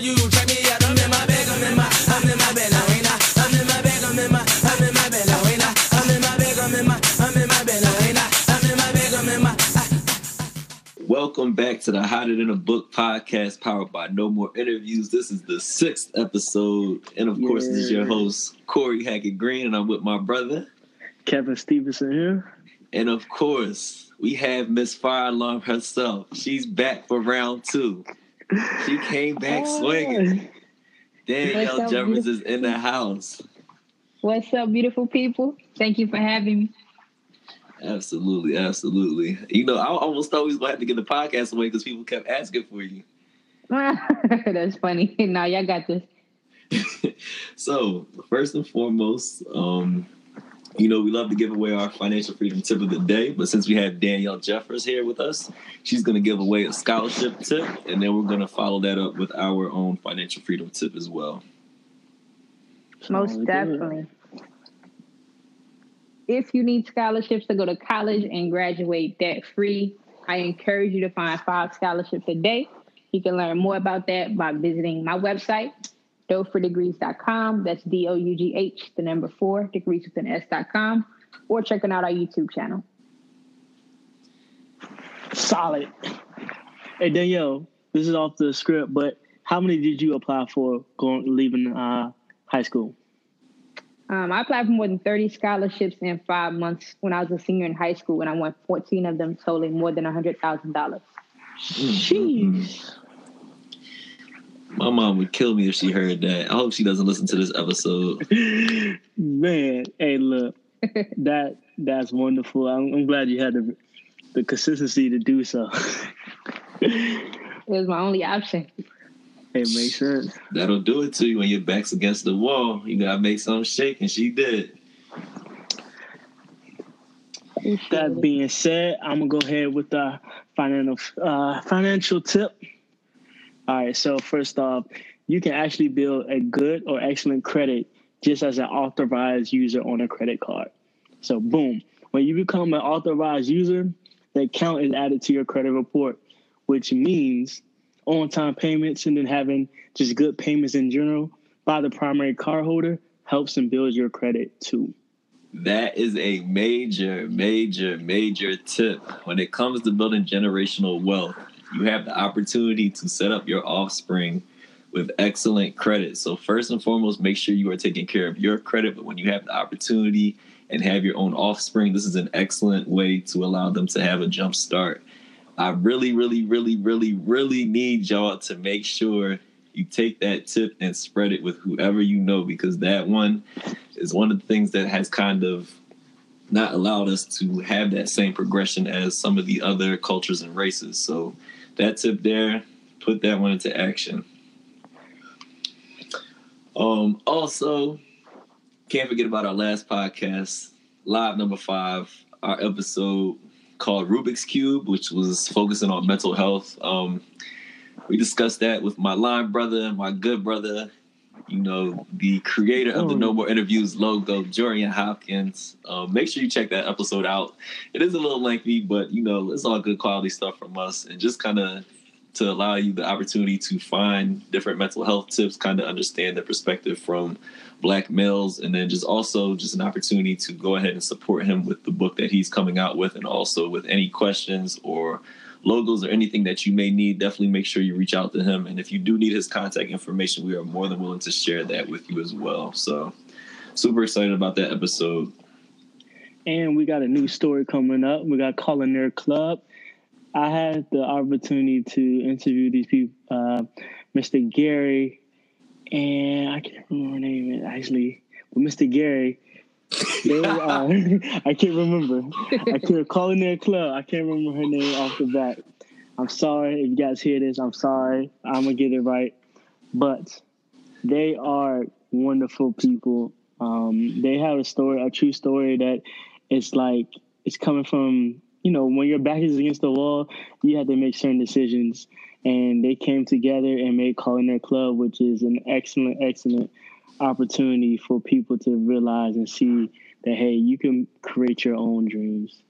You try me out, I'm in my bag, I'm in my, I'm in my bed now, ain't I? I'm in my bag, I'm in my, I'm in my bed now, ain't I? I'm in my bag, I'm in my, I'm in my bed now, ain't I? I'm in my bag, I'm in my. Welcome back to the Hotter Than a Book podcast powered by No More Interviews. This is the sixth episode. And of course, this is your host, Corey Hackett Green, and I'm with my brother. Kevin Stevenson here. And of course, we have Miss Fire Alarm herself. She's back for round two. She came back swinging. Danielle up, Jeffers is in the house. What's up, beautiful people? Thank you for having me. Absolutely, absolutely. You know, I almost thought we was going to have to get the podcast away because people kept asking for you. That's funny. Now y'all got this. so first and foremost, um, you know, we love to give away our financial freedom tip of the day, but since we have Danielle Jeffers here with us, she's going to give away a scholarship tip, and then we're going to follow that up with our own financial freedom tip as well. Most definitely. If you need scholarships to go to college and graduate debt free, I encourage you to find five scholarships a day. You can learn more about that by visiting my website, doughdegrees.com. That's D O U G H, the number four, degrees with an S.com, or checking out our YouTube channel. Solid. Hey Danielle, this is off the script, but how many did you apply for going leaving uh, high school? Um, I applied for more than 30 scholarships in five months when I was a senior in high school, and I won 14 of them, totaling more than $100,000. Jeez. My mom would kill me if she heard that. I hope she doesn't listen to this episode. Man, hey, look, that that's wonderful. I'm, I'm glad you had the the consistency to do so. It was my only option. It makes sense. That'll do it to you when your back's against the wall. You gotta make something shake, and she did. That being said, I'm gonna go ahead with the financial uh, financial tip. All right. So first off, you can actually build a good or excellent credit just as an authorized user on a credit card. So boom, when you become an authorized user, the account is added to your credit report, which means on-time payments and then having just good payments in general by the primary cardholder helps and builds your credit too. That is a major, major, major tip. When it comes to building generational wealth, you have the opportunity to set up your offspring with excellent credit. So, first and foremost, make sure you are taking care of your credit. But when you have the opportunity and have your own offspring, this is an excellent way to allow them to have a jump start. I really, really, really, really, really need y'all to make sure you take that tip and spread it with whoever you know because that one is one of the things that has kind of not allowed us to have that same progression as some of the other cultures and races. So that tip there, put that one into action. Um, also, can't forget about our last podcast, live number five, our episode called Rubik's Cube, which was focusing on mental health. Um, we discussed that with my line brother, my good brother, you know, the creator of the No More Interviews logo, Jorian Hopkins. Um, make sure you check that episode out. It is a little lengthy, but you know, it's all good quality stuff from us, and just kind of to allow you the opportunity to find different mental health tips, kind of understand the perspective from black males, and then just also just an opportunity to go ahead and support him with the book that he's coming out with, and also with any questions or logos or anything that you may need, definitely make sure you reach out to him. And if you do need his contact information, we are more than willing to share that with you as well. So, super excited about that episode. And we got a new story coming up. We got Culinary Club. I had the opportunity to interview these people, uh, Mr. Gary, and I can't remember her name actually, but Mr. Gary. They, uh, I can't remember. I can't their Club. I can't remember her name off the bat. I'm sorry if you guys hear this. I'm sorry. I'm gonna get it right, but they are wonderful people. Um, they have a story, a true story that it's like it's coming from you know when your back is against the wall, you have to make certain decisions, and they came together and made Culinary Club, which is an excellent, excellent opportunity for people to realize and see that hey, you can create your own dreams.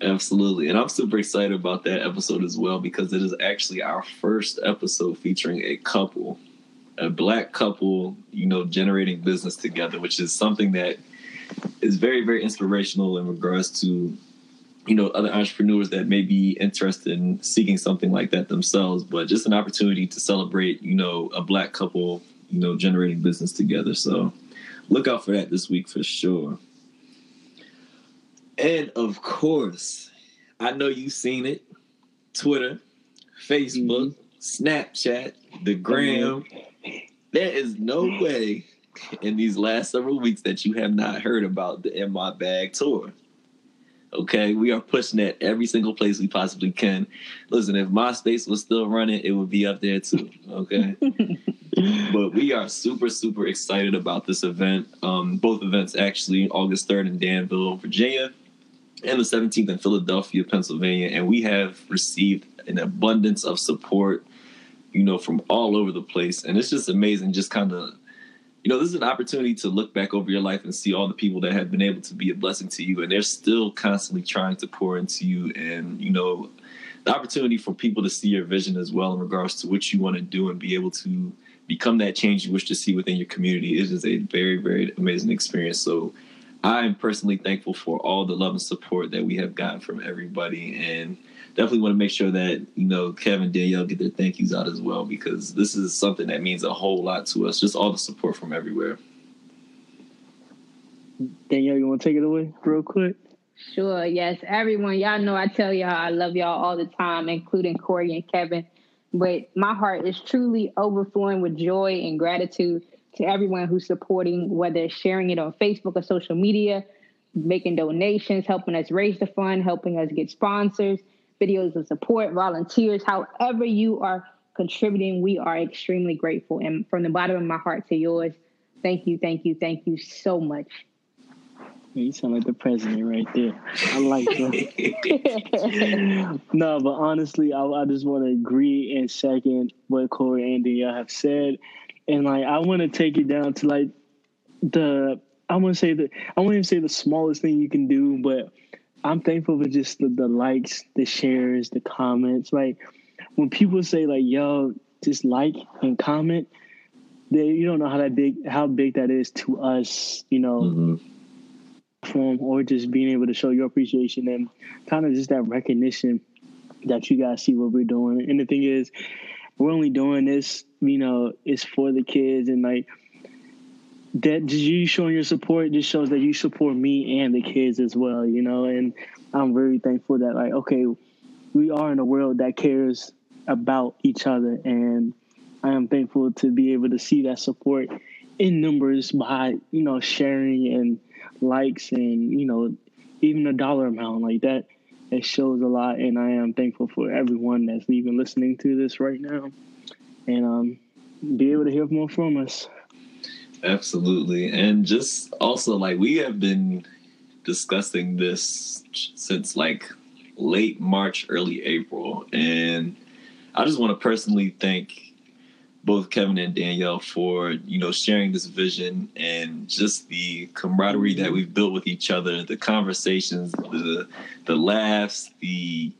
Absolutely. And I'm super excited about that episode as well because it is actually our first episode featuring a couple. a black couple, you know, generating business together, which is something that is very, very inspirational in regards to, you know, other entrepreneurs that may be interested in seeking something like that themselves. But just an opportunity to celebrate, you know, a black couple, you know, generating business together. So look out for that this week for sure. And of course, I know you've seen it. Twitter, Facebook, mm-hmm. Snapchat, the gram. There is no way in these last several weeks that you have not heard about the In My Bag tour. Okay, we are pushing that every single place we possibly can. Listen, if MySpace was still running, it would be up there too. Okay, but we are super, super excited about this event. Um, both events actually, August 3rd in Danville, Virginia, and the 17th in Philadelphia, Pennsylvania. And we have received an abundance of support, you know, from all over the place. And it's just amazing, just kind of you know, this is an opportunity to look back over your life and see all the people that have been able to be a blessing to you, and they're still constantly trying to pour into you. And you know, the opportunity for people to see your vision as well in regards to what you want to do and be able to become that change you wish to see within your community is just a very, very amazing experience. So, I'm personally thankful for all the love and support that we have gotten from everybody, and definitely want to make sure that you know Kevin Danielle get their thank yous out as well because this is something that means a whole lot to us. Just all the support from everywhere. Danielle, you want to take it away real quick? Sure, yes. Everyone, y'all know I tell y'all I love y'all all the time, including Corey and Kevin. But my heart is truly overflowing with joy and gratitude to everyone who's supporting, whether sharing it on Facebook or social media, making donations, helping us raise the fund, helping us get sponsors, videos of support, volunteers, however you are contributing, we are extremely grateful. And from the bottom of my heart to yours, thank you, thank you, thank you so much. You sound like the president right there. I like that. no, but honestly, I, I just want to agree and second what Corey and Danielle have said. And like, I want to take it down to like the, I want to say that, I won't even say the smallest thing you can do, but I'm thankful for just the, the likes, the shares, the comments. Like when people say like, "Yo, just like and comment," they you don't know how that big how big that is to us. You know. Mm-hmm. Form or just being able to show your appreciation and kind of just that recognition that you guys see what we're doing. And the thing is, we're only doing this, you know, it's for the kids and like that you showing your support just shows that you support me and the kids as well, you know. And I'm very thankful that like okay, we are in a world that cares about each other, and I am thankful to be able to see that support in numbers by you know sharing and likes and you know even a dollar amount like that. It shows a lot, and I am thankful for everyone that's even listening to this right now, and um, be able to hear more from us. Absolutely. And just also like we have been discussing this since like late March, early April. And I just want to personally thank both Kevin and Danielle for, you know, sharing this vision and just the camaraderie that we've built with each other, the conversations, the the laughs, the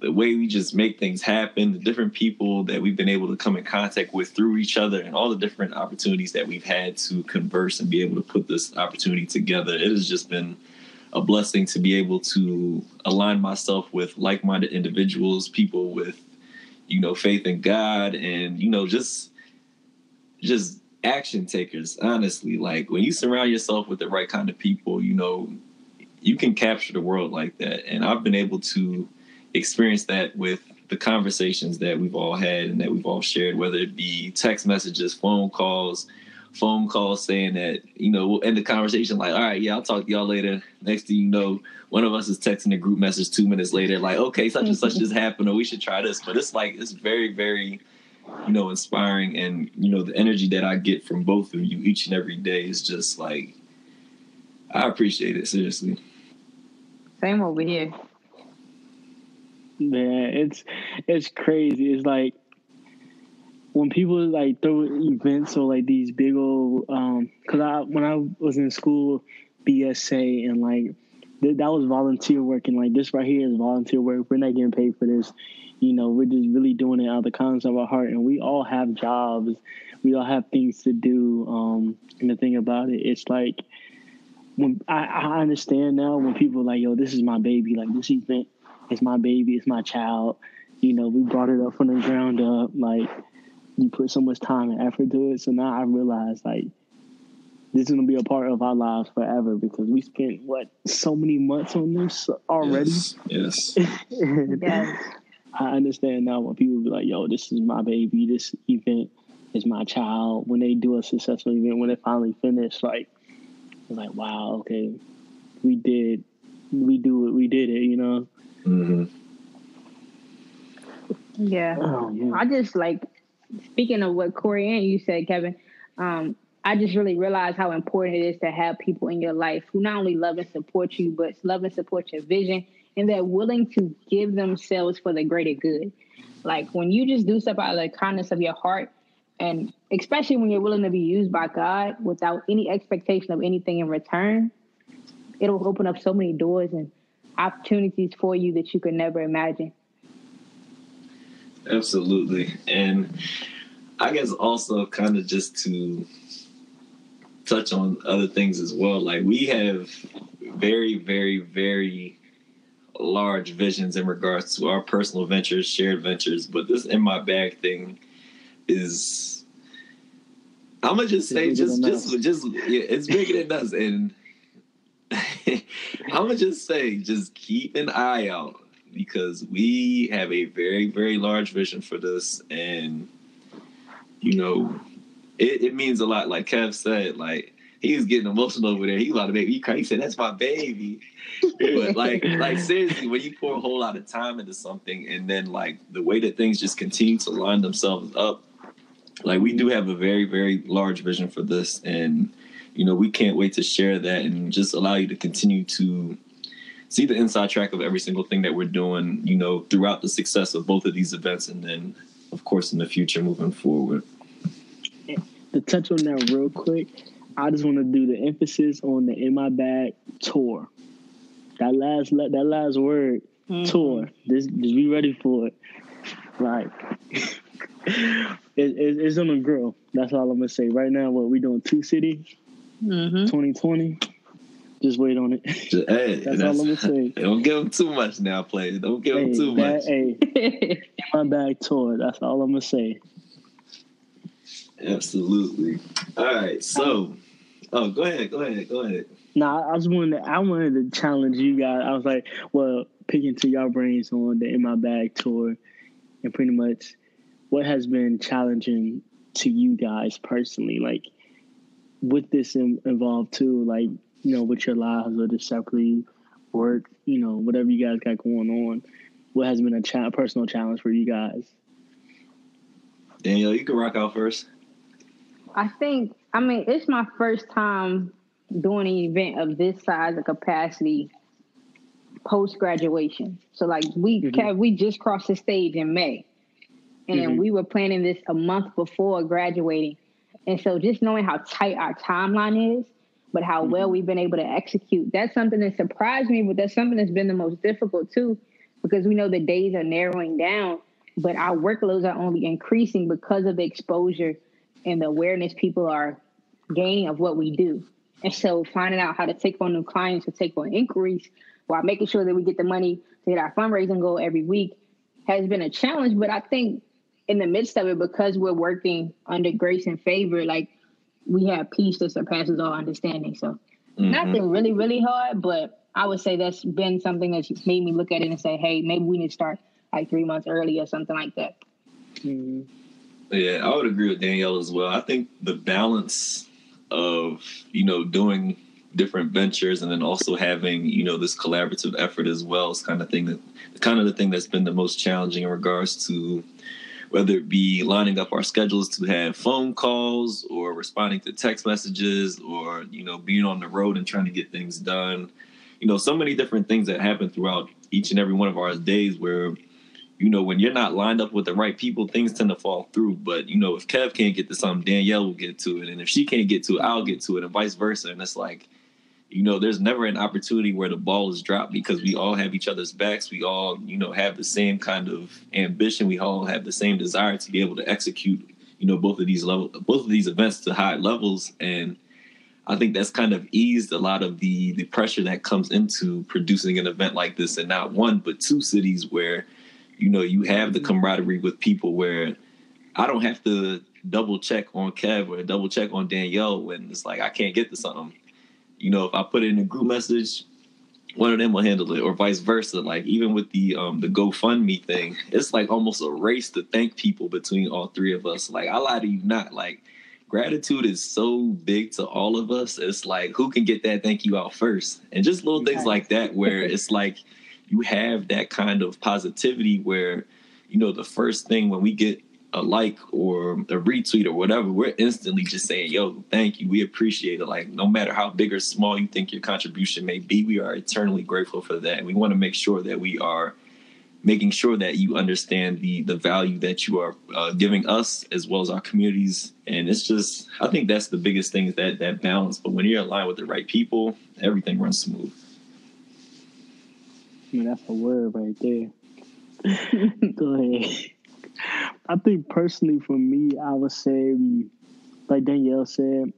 the way we just make things happen, the different people that we've been able to come in contact with through each other, and all the different opportunities that we've had to converse and be able to put this opportunity together. It has just been a blessing to be able to align myself with like-minded individuals, people with, you know, faith in God, and you know, just just action takers. Honestly, like when you surround yourself with the right kind of people, you know, you can capture the world like that. And I've been able to experienced that with the conversations that we've all had and that we've all shared, whether it be text messages, phone calls, phone calls saying that, you know, we'll end the conversation like, all right, yeah, I'll talk to y'all later. Next thing you know, one of us is texting a group message two minutes later, like, okay, such and such just happened, or we should try this. But it's like, it's very, very, you know, inspiring. And, you know, the energy that I get from both of you each and every day is just like, I appreciate it, seriously. Same over here. Man, it's it's crazy. It's like when people like throw events or like these big old um because I when I was in school BSA and like th- that was volunteer work and like this right here is volunteer work. We're not getting paid for this. You know, we're just really doing it out of the kindness of our heart and we all have jobs. we all have things to do. Um, and the thing about it, it's like when I, I understand now when people are like, yo, this is my baby, like this event is my baby, it's my child. You know, we brought it up from the ground up. Like you put so much time and effort to it. So now I realize like this is gonna be a part of our lives forever because we spent what so many months on this already. Yes. yes. And Yes. I understand now when people be like, "Yo, this is my baby. This event is my child." When they do a successful event, when they finally finish, like, it's like, "Wow, okay, we did, we do it, we did it." You know? Hmm Yeah. Oh man. I just like speaking of what Corey and you said, Kevin. Um, I just really realized how important it is to have people in your life who not only love and support you, but love and support your vision, and they're willing to give themselves for the greater good. Like when you just do stuff out of the kindness of your heart, and especially when you're willing to be used by God without any expectation of anything in return, it'll open up so many doors and opportunities for you that you could never imagine. Absolutely. And I guess also kind of just to touch on other things as well. Like we have very, very, very large visions in regards to our personal ventures, shared ventures, but this in my bag thing is I'm gonna just say It's just just just yeah, it's bigger than us and I'm gonna just say just keep an eye out because we have a very very large vision for this and you know it, it means a lot. Like kev said like he was getting emotional over there. He about to make me cry. He said that's my baby. But like like seriously when you pour a whole lot of time into something and then like the way that things just continue to line themselves up like we do have a very very large vision for this and you know we can't wait to share that and just allow you to continue to see the inside track of every single thing that we're doing, you know, throughout the success of both of these events and then of course in the future moving forward. to touch on that real quick, I just want to do the emphasis on the in my bag tour. That last that last word mm-hmm. tour. Just, just be ready for it. Like it, it, it's on the grill. That's all I'm gonna say. Right now, what we doing? Two city, Mm-hmm. 2020. Just wait on it. Just, hey, That's all I'm gonna say. Don't give them too much now, players. Don't give them too that- much. hey, my bag tour. That's all I'm gonna say. Absolutely. All right, so oh, go ahead, go ahead, go ahead. No, I just wanted to, I wanted to challenge you guys. I was like, well, picking to your brains on the In My Bag tour, and pretty much what has been challenging to you guys personally, like with this in, involved too, like you know, with your lives or just separately work, you know, whatever you guys got going on. What has been a cha- personal challenge for you guys? Danielle, you can rock out first. I think, I mean, it's my first time doing an event of this size and capacity post graduation. So, like, we Mhm. Kev, we just crossed the stage in May, and Mhm. we were planning this a month before graduating. And so, just knowing how tight our timeline is, but how well mm-hmm. we've been able to execute, that's something that surprised me. But that's something that's been the most difficult too, because we know the days are narrowing down, but our workloads are only increasing because of the exposure and the awareness people are gaining of what we do. And so finding out how to take on new clients or take on inquiries while making sure that we get the money to hit our fundraising goal every week has been a challenge. But I think in the midst of it, because we're working under grace and favor, like we have peace that surpasses all understanding. So Mhm. nothing really, really hard, but I would say that's been something that's made me look at it and say, hey, maybe we need to start like three months early or something like that. Mhm. Yeah, I would agree with Danielle as well. I think the balance of you know doing different ventures and then also having you know this collaborative effort as well is kind of thing that kind of the thing that's been the most challenging in regards to whether it be lining up our schedules to have phone calls or responding to text messages or you know being on the road and trying to get things done you know so many different things that happen throughout each and every one of our days where you know, when you're not lined up with the right people, things tend to fall through. But you know, if Kev can't get to something, Danielle will get to it, and if she can't get to it, I'll get to it, and vice versa. And it's like, you know, there's never an opportunity where the ball is dropped because we all have each other's backs. We all, you know, have the same kind of ambition. We all have the same desire to be able to execute, you know, both of these level, both of these events to high levels, and I think that's kind of eased a lot of the the pressure that comes into producing an event like this, and not one but two cities where, you know, you have the camaraderie with people where I don't have to double check on Kev or double check on Danielle when it's like I can't get to something. You know, if I put it in a group message, one of them will handle it, or vice versa. Like even with the um the GoFundMe thing, it's like almost a race to thank people between all three of us. Like I lie to you not, like gratitude is so big to all of us. It's like who can get that thank you out first, and just little things like that where it's like you have that kind of positivity where you know the first thing when we get a like or a retweet or whatever, we're instantly just saying, yo, thank you. We appreciate it. Like, no matter how big or small you think your contribution may be, we are eternally grateful for that. And we want to make sure that we are making sure that you understand the the value that you are uh, giving us as well as our communities. And it's just, I think that's the biggest thing is that that balance. But when you're aligned with the right people, everything runs smooth. I mean, that's a word right there. Go ahead. I think personally for me, I would say, like Danielle said,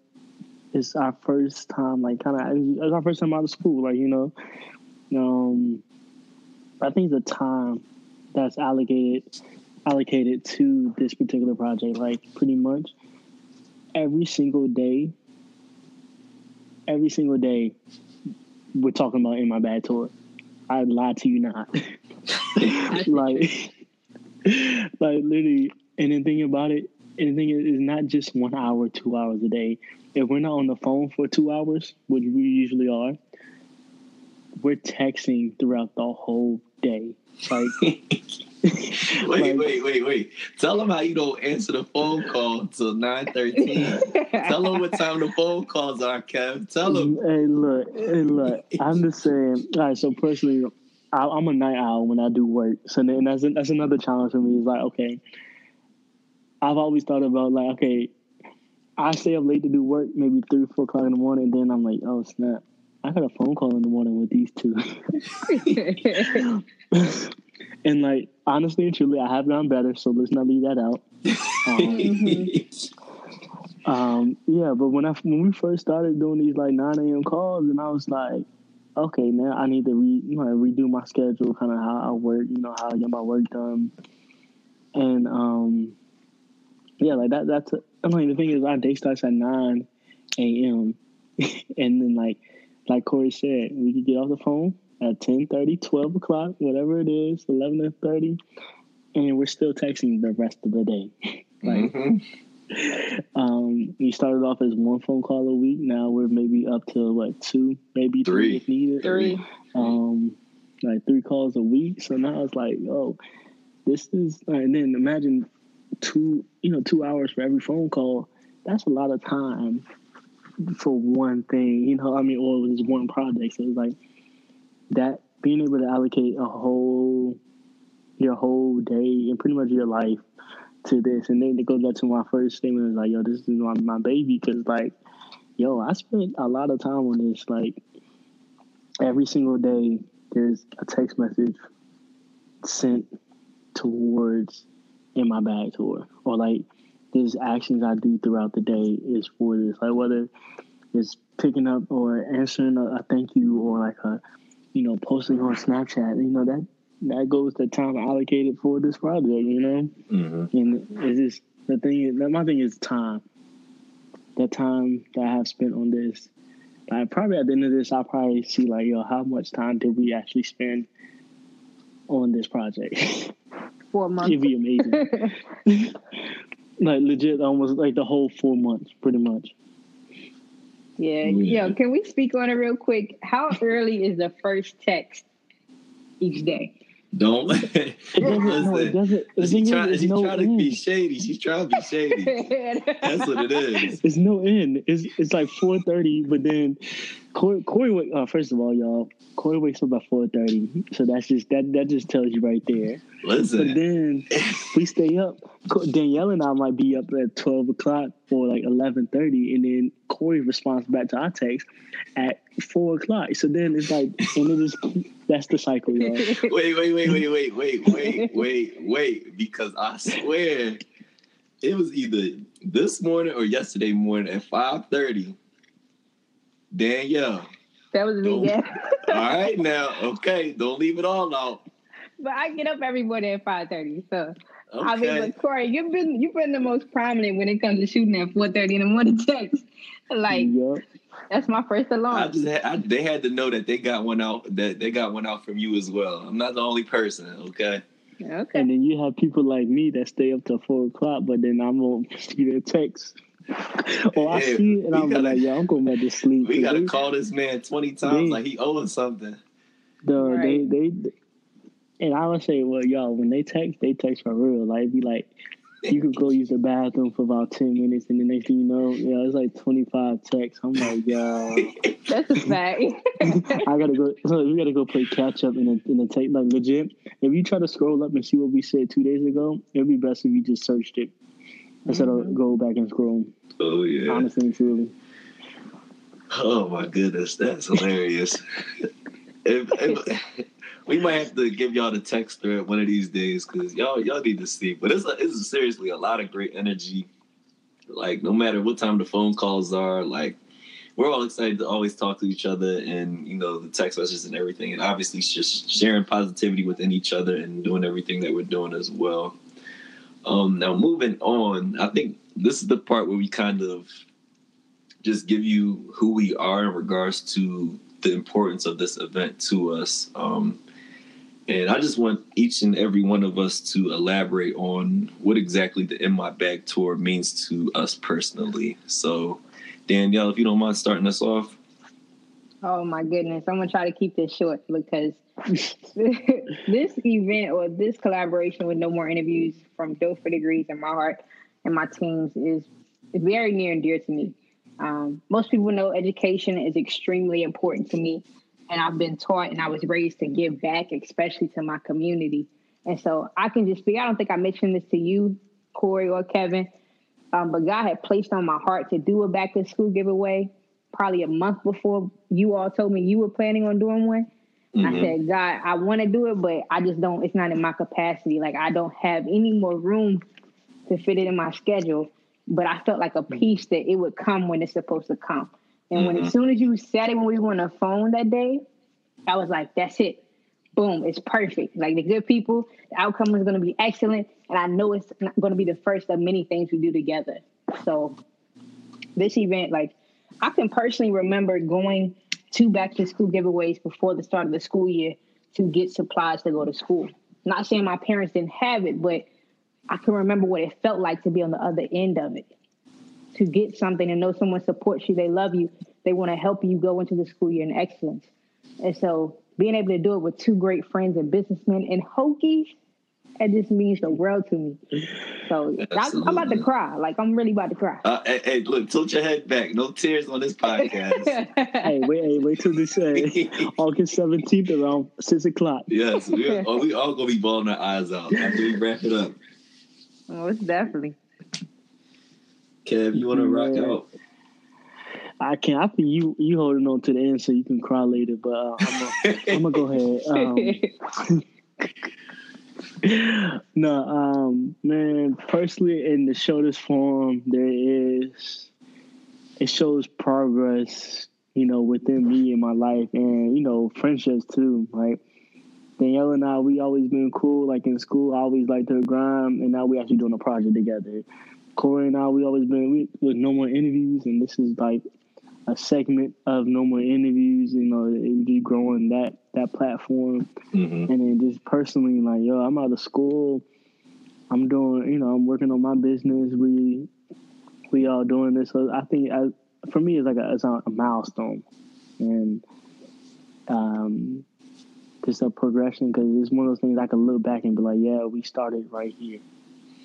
it's our first time, like kind of, it's our first time out of school, like you know. Um, I think the time that's allocated allocated to this particular project, like pretty much every single day, every single day, we're talking about in my bad tour. I lie to you not. like, like literally, and the thing about it, and the thing is, it's not just one hour, two hours a day. If we're not on the phone for two hours, which we usually are, we're texting throughout the whole day. Like, wait, Like- wait, wait, wait. Tell them how you don't answer the phone call till nine thirteen. Tell them what time the phone calls are, Kev. Tell them. Hey, look, hey, look. I'm just saying. All right. So personally, I, I'm a night owl when I do work. So then that's that's another challenge for me. Is like, okay, I've always thought about like, okay, I stay up late to do work, maybe three, four o'clock in the morning. And then I'm like, oh snap, I got a phone call in the morning with these two. and like, honestly and truly, I have done better. So let's not leave that out. Um, um, yeah, but when I when we first started doing these like nine a.m. calls, and I was like, okay, now I need to re you know, redo my schedule, kind of how I work, you know, how I get my work done, and um, yeah, like that. That's a, I mean, the thing is, our day starts at nine a.m. and then like like Corey said, we could get off the phone at 10, 30, 12 o'clock, whatever it is, eleven to thirty, and we're still texting the rest of the day. like Mhm. um, we started off as one phone call a week. Now we're maybe up to what two, maybe three, Three. if needed. Three. Um, like three calls a week. So now it's like, oh, this is. And then imagine two, you know, two hours for every phone call. That's a lot of time for one thing. You know, I mean, or just one project. So it's like that being able to allocate a whole your whole day and pretty much your life to this. And then it goes back to my first statement is like, yo, this is my, my baby. Cause like, yo, I spent a lot of time on this. Like every single day, there's a text message sent towards in my bag tour or like there's actions I do throughout the day is for this. Like whether it's picking up or answering a, a thank you or like a, you know, posting on Snapchat, you know, that that goes to time allocated for this project, you know? Mhm. And it's just the thing is, my thing is time. The time that I have spent on this. Like probably at the end of this, I'll probably see like, yo, how much time did we actually spend on this project? Four months. It'd be amazing. like legit, almost like the whole four months, pretty much. Yeah, Yeah. yo, can we speak on it real quick? How early is the first text each day? Don't. It doesn't. no, it doesn't. The She's thing trying, she's no trying to be shady. She's trying to be shady. That's what it is. It's no end. It's it's like four thirty, but then Corey, Corey uh, first of all, y'all, Corey wakes up at four thirty, so that's just that that just tells you right there. Listen. But then we stay up. Danielle and I might be up at twelve o'clock or like eleven thirty, and then Corey responds back to our text at four o'clock. So then it's like, and it is that's the cycle, y'all. Wait, wait, wait, wait, wait, wait, wait, wait, wait. Because I swear, it was either this morning or yesterday morning at five thirty. Danielle. That was me, yeah. All right now, okay, don't leave it all out. but I get up every morning at five thirty. So I mean, Okay. but Corey, you've been you've been the most prominent when it comes to shooting at four thirty in the morning text. Like Yup. that's my first alarm. I alarm. just had, I, they had to know that they got one out that they got one out from you as well. I'm not the only person, okay? Okay. And then you have people like me that stay up till four o'clock, but then I'm gonna see their text. Or I Yeah, see it and I'm gotta- like, yeah, I'm going back to sleep. We 'Cause gotta they- call this man 20 times They- like he owes something. The, Right. they, they, and I would say, well, y'all, when they text, they text for real. Like, be like, you could go use the bathroom for about 10 minutes, and the next thing you know, yeah, it's like 25 texts. I'm like, yeah, That's a fact. I gotta go. So we gotta go play catch up in a in a tape. Like legit, if you try to scroll up and see what we said two days ago, it'd be best if you just searched it instead of mm-hmm. go back and scroll. Oh yeah. Honestly and truly. Oh my goodness, that's hilarious. if, if, we might have to give y'all the text thread one of these days because y'all y'all need to see. But it's a, it's seriously a lot of great energy. Like no matter what time the phone calls are, like we're all excited to always talk to each other and you know the text messages and everything, and obviously just sharing positivity within each other and doing everything that we're doing as well. Um, now moving on, I think this is the part where we kind of just give you who we are in regards to the importance of this event to us. Um, and I just want each and every one of us to elaborate on what exactly the In My Bag tour means to us personally. So, Danielle, if you don't mind starting us off. Oh my goodness. I'm gonna try to keep this short because this event or this collaboration with No More Interviews from Dough for Degrees and my heart and my teams is very near and dear to me. Um, most people know education is extremely important to me, and I've been taught and I was raised to give back, especially to my community. And so I can just speak. I don't think I mentioned this to you, Corey or Kevin, um, but God had placed on my heart to do a back to school giveaway probably a month before you all told me you were planning on doing one. I Mhm. said, God, I want to do it, but I just don't, it's not in my capacity. Like, I don't have any more room to fit it in my schedule. But I felt like a piece that it would come when it's supposed to come. And when, Mhm. as soon as you said it when we were on the phone that day, I was like, that's it. Boom, it's perfect. Like the good people, the outcome is going to be excellent. And I know it's not going to be the first of many things we do together. So, this event, like, I can personally remember going to back to school giveaways before the start of the school year to get supplies to go to school. Not saying my parents didn't have it, but I can remember what it felt like to be on the other end of it. To get something and know someone supports you, they love you, they want to help you go into the school year in excellence. And so being able to do it with two great friends and businessmen and Hokie, it just means the world to me. So I, I'm about to cry. Like I'm really about to cry. Uh, hey, hey, look, tilt your head back. No tears on this podcast. Hey, wait, hey, wait till this uh, August 17th around 6 o'clock. yes, we, oh, we all gonna be bawling our eyes out after we wrap it up. oh, it's definitely. Kev, you want to rock Yeah. out? I can't. I think you you holding on to the end so you can cry later. But uh, I'm gonna go ahead. Um, no, um, man. Personally, in the shortest form, there is. It shows progress, you know, within me in my life, and you know, friendships too. Like Danielle and I, we always been cool. Like in school, I always liked to grind, and now we actually doing a project together. Corey and I, we always been we, with no more interviews, and this is like a segment of no more interviews. You know, it just growing that that platform. Hmm and then just personally like yo i'm out of school. I'm doing you know i'm working on my business. We we all doing this. So i think I, for me it's like a, it's a milestone. And um just a progression because it's one of those things i can look back and be like yeah we started right here.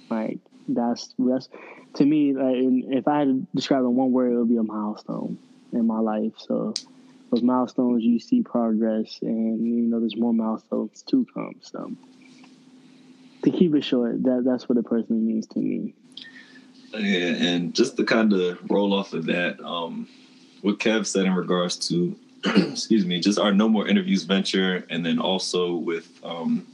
Like that's that's to me like and if i had to describe it in one word it would be a milestone in my life so those milestones you see progress and you know there's more milestones to come so to keep it short that that's what it personally means to me Yeah, and just to kind of roll off of that, um, what Kev said in regards to, excuse me, just our No More Interviews venture, and then also with, um,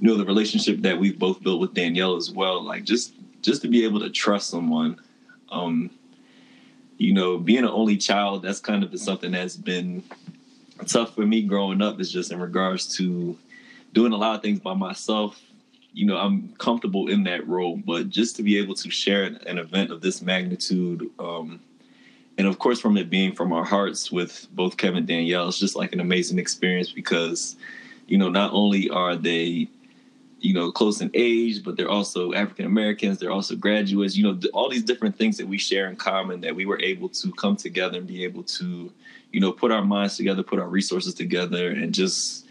you know, the relationship that we've both built with Danielle as well. Like, just just to be able to trust someone. Um, you know, being an only child, that's kind of something that's been tough for me growing up. Is just in regards to doing a lot of things by myself. You know, I'm comfortable in that role, but just to be able to share an event of this magnitude, um, and of course, from it being from our hearts with both Kevin and Danielle, it's just like an amazing experience because, you know, not only are they you know close in age but they're also african americans they're also graduates you know all these different things that we share in common that we were able to come together and be able to you know put our minds together put our resources together and just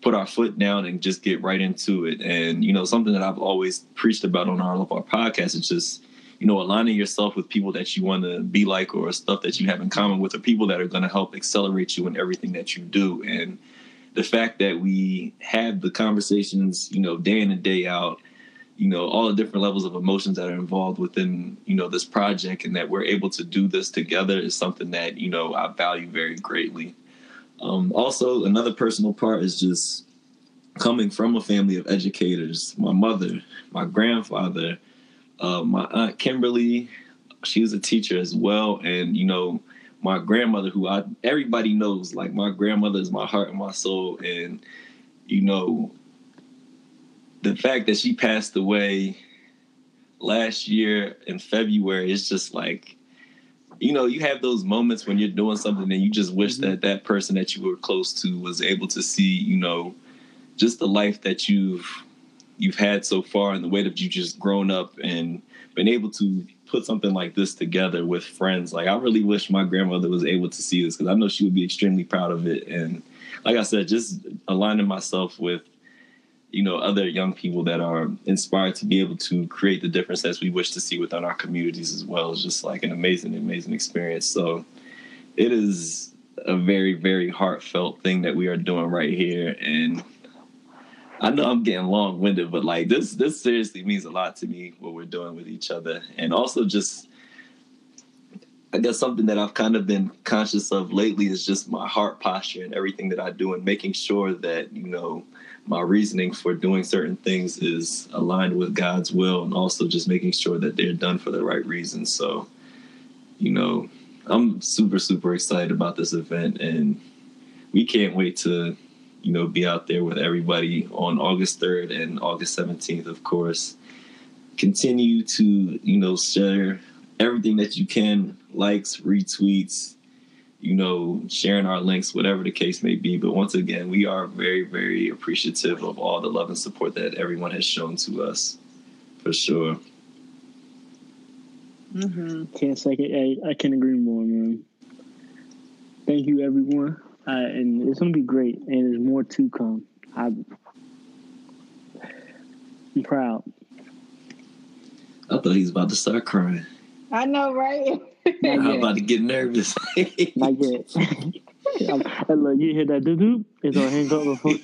put our foot down and just get right into it. And you know something that i've always preached about on all of our podcasts is just you know aligning yourself with people that you want to be like or stuff that you have in common with or people that are going to help accelerate you in everything that you do. And the fact that we have the conversations, you know, day in and day out, you know, all the different levels of emotions that are involved within, you know, this project and that we're able to do this together is something that, you know, I value very greatly. Um, also, another personal part is just coming from a family of educators. My mother, my grandfather, uh, my aunt Kimberly, she was a teacher as well. And, you know, my grandmother, who I everybody knows, like my grandmother is my heart and my soul, and you know, the fact that she passed away last year in February is just like, you know, you have those moments when you're doing something and you just wish mm-hmm. that that person that you were close to was able to see, you know, just the life that you've you've had so far and the way that you just grown up and been able to put something like this together with friends. Like I really wish my grandmother was able to see this because I know she would be extremely proud of it. And like I said, just aligning myself with you know other young people that are inspired to be able to create the difference as we wish to see within our communities as well is just like an amazing amazing experience so it is a very very heartfelt thing that we are doing right here and I know I'm getting long winded, but like this this seriously means a lot to me what we're doing with each other, and also just I guess something that I've kind of been conscious of lately is just my heart posture and everything that I do, and making sure that you know my reasoning for doing certain things is aligned with God's will, and also just making sure that they're done for the right reasons. So, you know, I'm super super excited about this event, and we can't wait to you know, be out there with everybody on August 3rd and August 17th, of course. Continue to, you know, share everything that you can, likes, retweets, you know, sharing our links, whatever the case may be. But once again, we are very, very appreciative of all the love and support that everyone has shown to us, for sure. Mm-hmm. Can't second. I, I can agree more, man. Thank you, everyone uh, and it's gonna be great. And there's more to come. I, I'm proud. I thought he was about to start crying. I know, right? I'm about to get nervous. Not yet. and look, you hear that doo doo? It's gonna hang up before.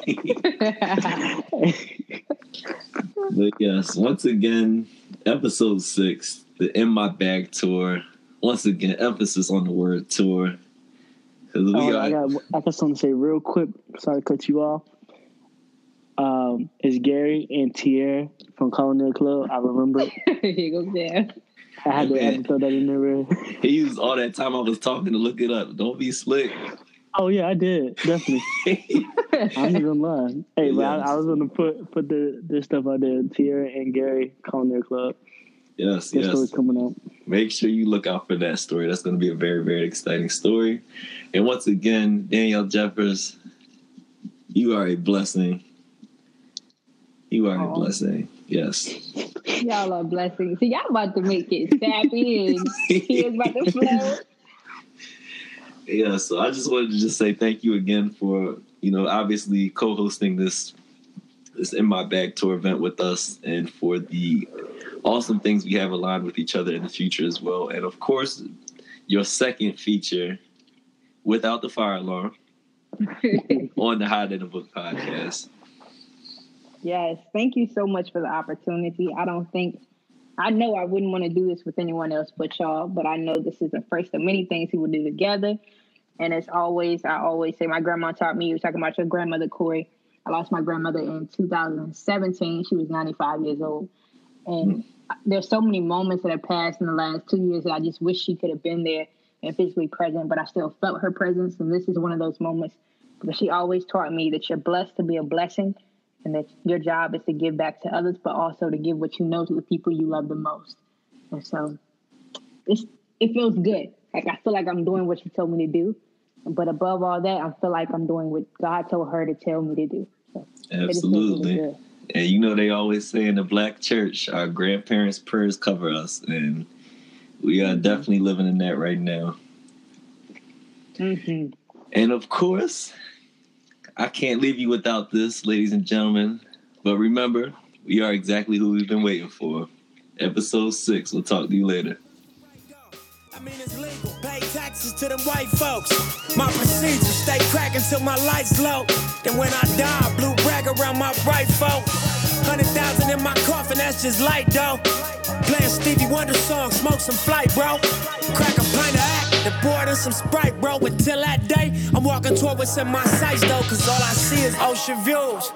but yes, once again, episode six, the In My Bag tour. Once again, emphasis on the word tour. Oh, got, I got I got something to say real quick. Sorry to cut you off. Um, it's Gary and Tier from Culinary Club. I remember. Here goes there. I had, to, I had to throw that in there. he used all that time I was talking to look it up. Don't be slick. Oh yeah, I did definitely. I'm not even lying. Hey, yes. but I, I, was gonna put put the this stuff out there. Tier and Gary Culinary Club. Yes, yes. Story's coming out. Make sure you look out for that story. That's going to be a very, very exciting story. And once again, Danielle Jeffers, you are a blessing. You are Aww. a blessing. Yes. Y'all are blessings. See, y'all about to make it sappy and tears about to flow. Yeah, so I just wanted to just say thank you again for, you know, obviously co-hosting this this in my bag tour event with us and for the awesome things we have aligned with each other in the future as well. And of course, your second feature, without the fire alarm, on the Hide in the Book podcast. Yes, thank you so much for the opportunity. I don't think I know I wouldn't want to do this with anyone else but y'all, but I know this is the first of many things we will do together. And as always, I always say my grandma taught me, you were talking about your grandmother, Corey. I lost my grandmother in 2017. She was 95 years old. And hmm. There's so many moments that have passed in the last two years that I just wish she could have been there and physically present, but I still felt her presence. And this is one of those moments because she always taught me that you're blessed to be a blessing and that your job is to give back to others, but also to give what you know to the people you love the most. And so it's it feels good. Like I feel like I'm doing what she told me to do. But above all that, I feel like I'm doing what God told her to tell me to do. So Absolutely. And you know they always say in the black church, our grandparents' prayers cover us, and we are definitely living in that right now. Mm-hmm. And of course, I can't leave you without this, ladies and gentlemen. But remember, we are exactly who we've been waiting for. Episode six. We'll talk to you later. I mean, it's legal. Pay taxes to them white folks. My procedure, stay cracking till my lights low. Then when I die, blue rag around my right folk. Hundred thousand in my coffin, that's just light though. Playing Stevie Wonder song, smoke some flight, bro. Crack a pint of act, the board and some sprite, bro. Until that day, I'm walking toward what's in my sights though, cause all I see is ocean views.